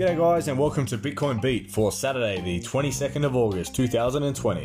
G'day, guys, and welcome to Bitcoin Beat for Saturday, the 22nd of August 2020.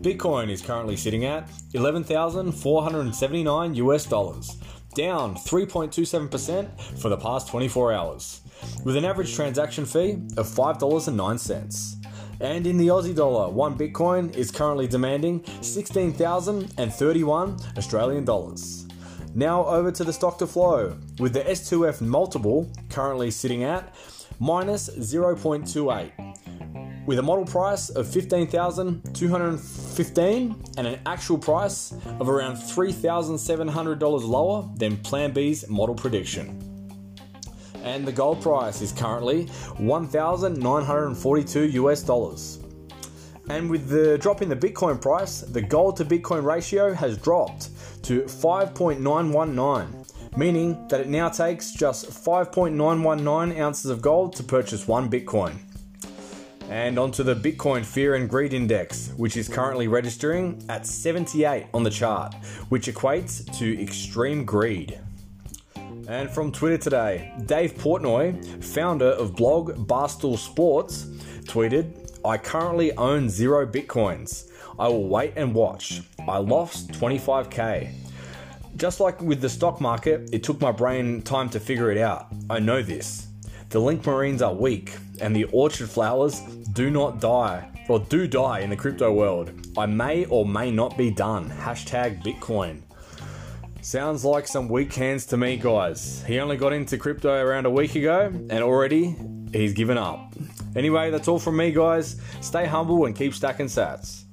Bitcoin is currently sitting at 11,479 US dollars, down 3.27% for the past 24 hours, with an average transaction fee of $5.09. And in the Aussie dollar, one Bitcoin is currently demanding 16,031 Australian dollars. Now over to the stock to flow, with the S2F multiple currently sitting at minus 0.28, with a model price of 15,215 and an actual price of around $3,700 lower than Plan B's model prediction. And the gold price is currently 1,942 US dollars. And with the drop in the Bitcoin price, the gold to Bitcoin ratio has dropped to 5.919, meaning that it now takes just 5.919 ounces of gold to purchase one Bitcoin. And onto the Bitcoin Fear and Greed Index, which is currently registering at 78 on the chart, which equates to extreme greed. And from Twitter today, Dave Portnoy, founder of blog Barstool Sports, tweeted, I currently own zero bitcoins. I will wait and watch. I lost 25k. Just like with the stock market, it took my brain time to figure it out. I know this. The link marines are weak, and the orchard flowers do not die, or do die in the crypto world. I may or may not be done. Hashtag Bitcoin. Sounds like some weak hands to me, guys. He only got into crypto around a week ago, and already he's given up. Anyway, that's all from me, guys. Stay humble and keep stacking sats.